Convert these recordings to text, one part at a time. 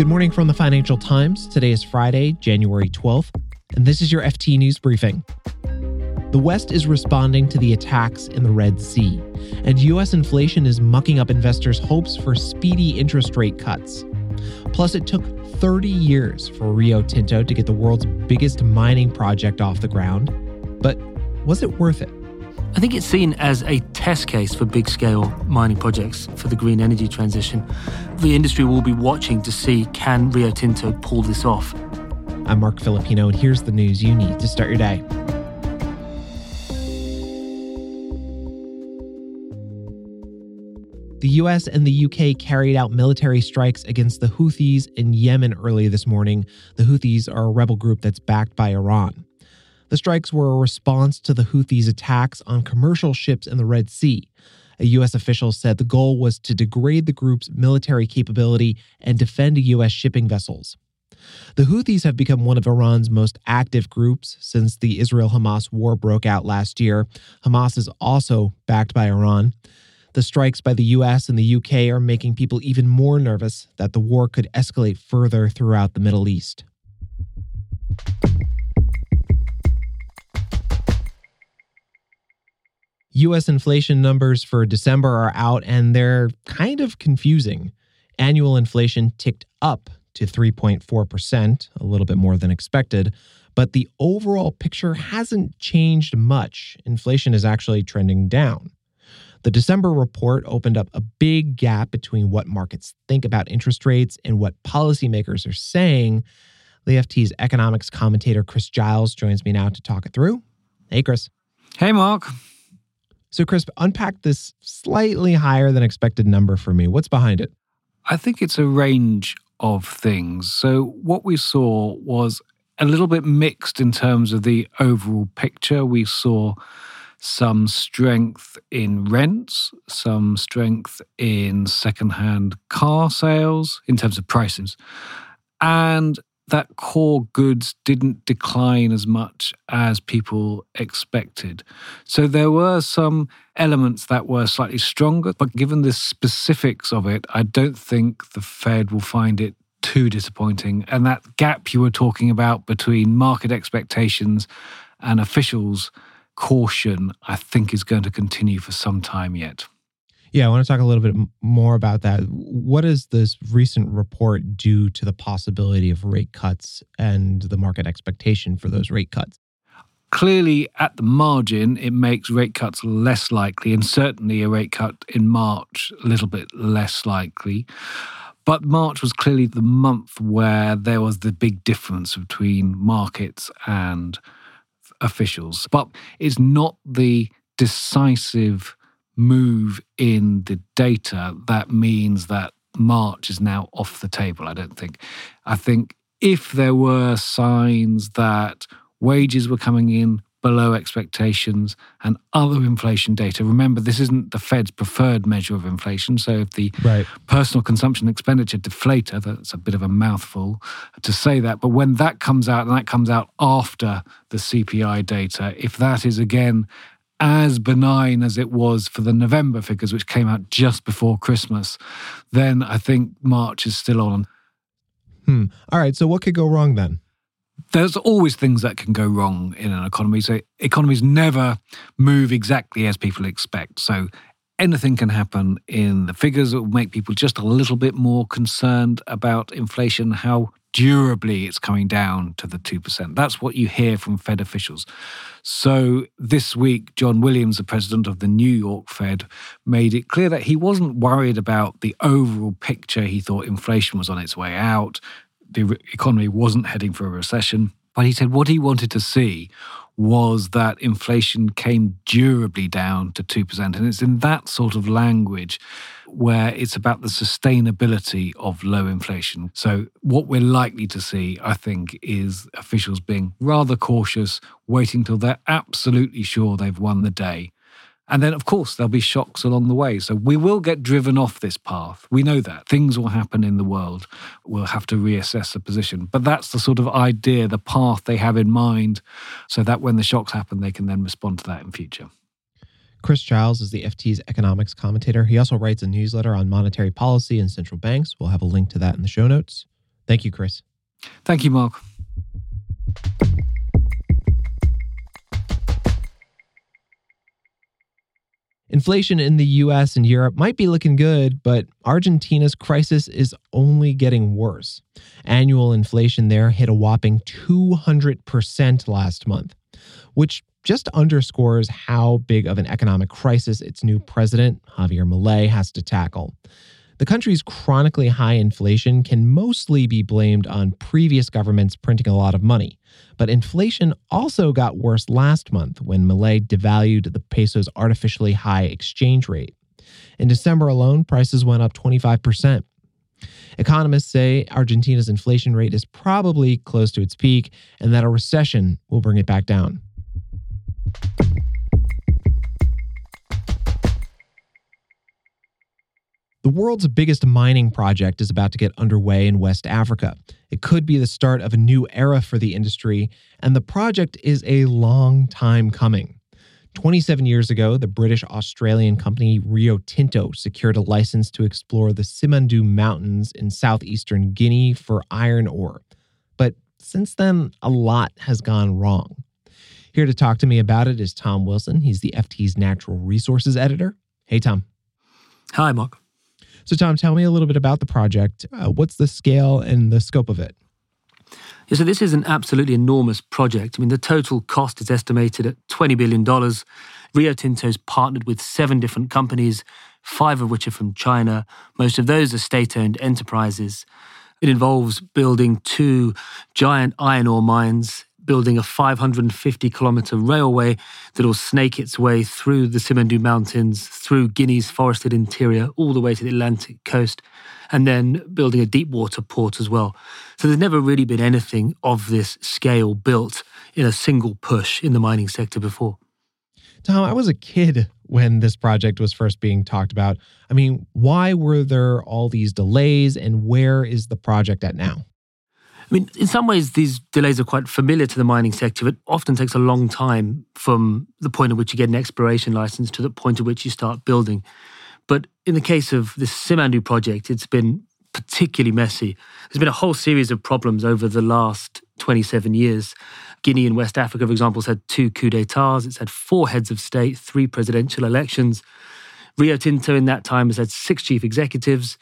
Good morning from the Financial Times. Today is Friday, January 12th, and this is your FT News Briefing. The West is responding to the attacks in the Red Sea, and U.S. inflation is mucking up investors' hopes for speedy interest rate cuts. Plus, it took 30 years for Rio Tinto to get the world's biggest mining project off the ground. But was it worth it? I think it's seen as a test case for big scale mining projects for the green energy transition. The industry will be watching to see can Rio Tinto pull this off. I'm Marc Filippino, and here's the news you need to start your day. The US and the UK carried out military strikes against the Houthis in Yemen early this morning. The Houthis are a rebel group that's backed by Iran. The strikes were a response to the Houthis' attacks on commercial ships in the Red Sea. A U.S. official said the goal was to degrade the group's military capability and defend U.S. shipping vessels. The Houthis have become one of Iran's most active groups since the Israel Hamas war broke out last year. Hamas is also backed by Iran. The strikes by the US and the UK are making people even more nervous that the war could escalate further throughout the Middle East. US inflation numbers for December are out and they're kind of confusing. Annual inflation ticked up to 3.4%, a little bit more than expected, but the overall picture hasn't changed much. Inflation is actually trending down. The December report opened up a big gap between what markets think about interest rates and what policymakers are saying. The FT's economics commentator Chris Giles joins me now to talk it through. Hey, Chris. Hey, Marc. So, Chris, unpack this slightly higher than expected number for me. What's behind it? I think it's a range of things. So, what we saw was a little bit mixed in terms of the overall picture. We saw some strength in rents, some strength in secondhand car sales in terms of prices. And that core goods didn't decline as much as people expected. So there were some elements that were slightly stronger, but given the specifics of it, I don't think the Fed will find it too disappointing. And that gap you were talking about between market expectations and officials' caution, I think, is going to continue for some time yet. Yeah, I want to talk a little bit more about that. What does this recent report do to the possibility of rate cuts and the market expectation for those rate cuts? Clearly, at the margin, it makes rate cuts less likely, and certainly a rate cut in March a little bit less likely. But March was clearly the month where there was the big difference between markets and officials. But it's not the decisive move in the data that means that March is now off the table, I don't think. I think if there were signs that wages were coming in below expectations and other inflation data. Remember, this isn't the Fed's preferred measure of inflation. So if the right. personal consumption expenditure deflator, that's a bit of a mouthful to say that, but when that comes out and that comes out after the CPI data, if that is again as benign as it was for the November figures, which came out just before Christmas, then I think March is still on. Hmm. All right. So, what could go wrong then? There's always things that can go wrong in an economy. So, economies never move exactly as people expect. So, anything can happen in the figures that will make people just a little bit more concerned about inflation, how durably it's coming down to the 2%. That's what you hear from Fed officials. So this week, John Williams, the president of the New York Fed, made it clear that he wasn't worried about the overall picture. He thought inflation was on its way out, the economy wasn't heading for a recession. But he said what he wanted to see was that inflation came durably down to 2%. And it's in that sort of language where it's about the sustainability of low inflation. So, what we're likely to see, I think, is officials being rather cautious, waiting till they're absolutely sure they've won the day and then, of course, there'll be shocks along the way. So we will get driven off this path. We know that. Things will happen in the world. We'll have to reassess the position. But that's the sort of idea, the path they have in mind, so that when the shocks happen, they can then respond to that in future. Chris Giles is the FT's economics commentator. He also writes a newsletter on monetary policy and central banks. We'll have a link to that in the show notes. Thank you, Chris. Thank you, Marc. Inflation in the US and Europe might be looking good, but Argentina's crisis is only getting worse. Annual inflation there hit a whopping 200% last month, which just underscores how big of an economic crisis its new president, Javier Milei, has to tackle. The country's chronically high inflation can mostly be blamed on previous governments printing a lot of money. But inflation also got worse last month when Milei devalued the peso's artificially high exchange rate. In December alone, prices went up 25%. Economists say Argentina's inflation rate is probably close to its peak and that a recession will bring it back down. The world's biggest mining project is about to get underway in West Africa. It could be the start of a new era for the industry, and the project is a long time coming. 27 years ago, the British Australian company Rio Tinto secured a license to explore the Simandou Mountains in southeastern Guinea for iron ore. But since then, a lot has gone wrong. Here to talk to me about it is Tom Wilson. He's the FT's natural resources editor. Hey, Tom. Hi, Marc. So, Tom, tell me a little bit about the project. Uh, what's the scale and the scope of it? Yeah, so this is an absolutely enormous project. I mean, the total cost is estimated at $20 billion. Rio Tinto's partnered with seven different companies, five of which are from China. Most of those are state owned enterprises. It involves building two giant iron ore mines building a 550 kilometer railway that will snake its way through the Simandou Mountains, through Guinea's forested interior, all the way to the Atlantic coast, and then building a deep water port as well. So there's never really been anything of this scale built in a single push in the mining sector before. Tom, I was a kid when this project was first being talked about. I mean, why were there all these delays and where is the project at now? I mean, in some ways, these delays are quite familiar to the mining sector. It often takes a long time from the point at which you get an exploration license to the point at which you start building. But in the case of the Simandou project, it's been particularly messy. There's been a whole series of problems over the last 27 years. Guinea and West Africa, for example, has had two coups d'etats. It's had four heads of state, three presidential elections. Rio Tinto in that time has had six chief executives.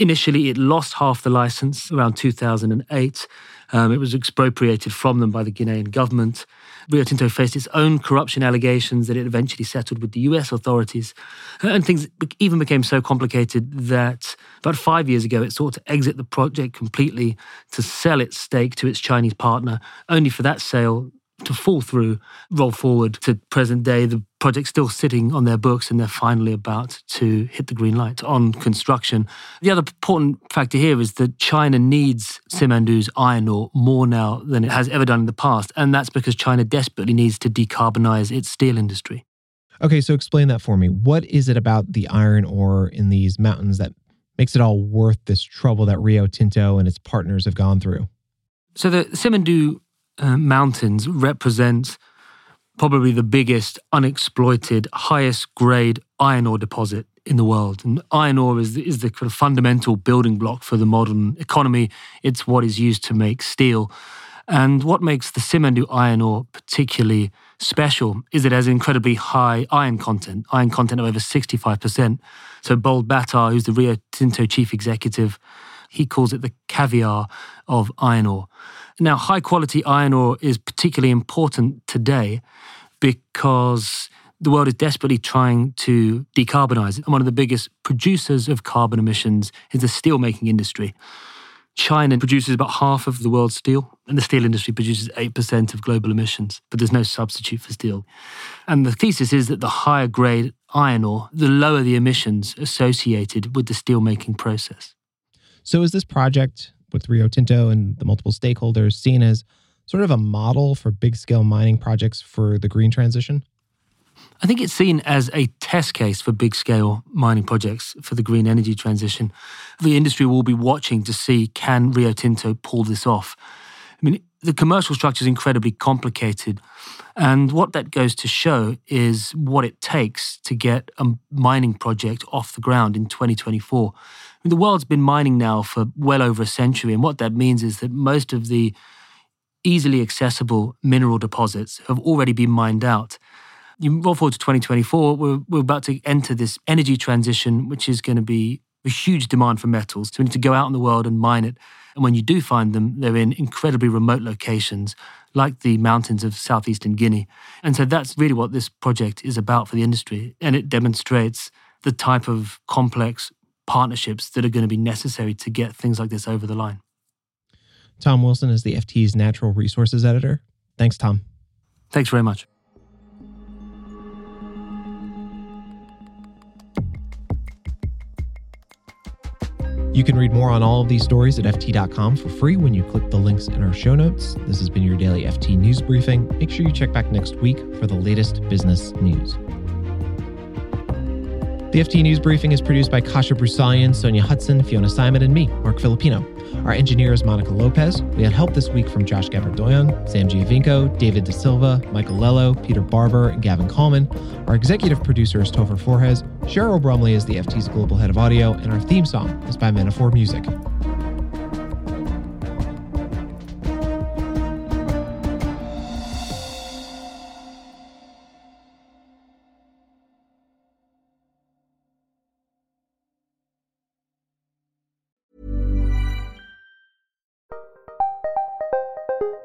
Initially, it lost half the license around 2008. Um, it was expropriated from them by the Guinean government. Rio Tinto faced its own corruption allegations that it eventually settled with the US authorities. And things even became so complicated that about five years ago, it sought to exit the project completely to sell its stake to its Chinese partner, only for that sale to fall through, roll forward to present day. The project's still sitting on their books and they're finally about to hit the green light on construction. The other important factor here is that China needs Simandou's iron ore more now than it has ever done in the past. And that's because China desperately needs to decarbonize its steel industry. Okay, so explain that for me. What is it about the iron ore in these mountains that makes it all worth this trouble that Rio Tinto and its partners have gone through? So the Simandou uh, mountains represent probably the biggest unexploited, highest grade iron ore deposit in the world. And iron ore is, is the kind of fundamental building block for the modern economy. It's what is used to make steel. And what makes the Simandou iron ore particularly special is it has incredibly high iron content, iron content of over 65%. So Bold Baatar, who's the Rio Tinto chief executive, he calls it the caviar of iron ore. Now, high quality iron ore is particularly important today because the world is desperately trying to decarbonize. And one of the biggest producers of carbon emissions is the steelmaking industry. China produces about half of the world's steel, and the steel industry produces 8% of global emissions, but there's no substitute for steel. And the thesis is that the higher grade iron ore, the lower the emissions associated with the steelmaking process. So, is this project with Rio Tinto and the multiple stakeholders seen as sort of a model for big scale mining projects for the green transition? I think it's seen as a test case for big scale mining projects for the green energy transition. The industry will be watching to see can Rio Tinto pull this off. I mean, the commercial structure is incredibly complicated. And what that goes to show is what it takes to get a mining project off the ground in 2024. I mean, the world's been mining now for well over a century. And what that means is that most of the easily accessible mineral deposits have already been mined out. You roll forward to 2024, we're, we're about to enter this energy transition, which is going to be a huge demand for metals. So we need to go out in the world and mine it. And when you do find them, they're in incredibly remote locations, like the mountains of southeastern Guinea. And so that's really what this project is about for the industry. And it demonstrates the type of complex partnerships that are going to be necessary to get things like this over the line. Tom Wilson is the FT's natural resources editor. Thanks, Tom. Thanks very much. You can read more on all of these stories at FT.com for free when you click the links in our show notes. This has been your daily FT news briefing. Make sure you check back next week for the latest business news. The FT News Briefing is produced by Kasia Broussalian, Sonja Hutson, Fiona Symon, and me, Marc Filippino. Our engineer is Monica Lopez. We had help this week from Josh Gabert-Doyon, Sam Giovinco, David da Silva, Michael Lello, Peter Barber, and Gavin Kallmann. Our executive producer is Topher Forhecz. Cheryl Brumley is the FT's global head of audio, and our theme song is by Metaphor Music.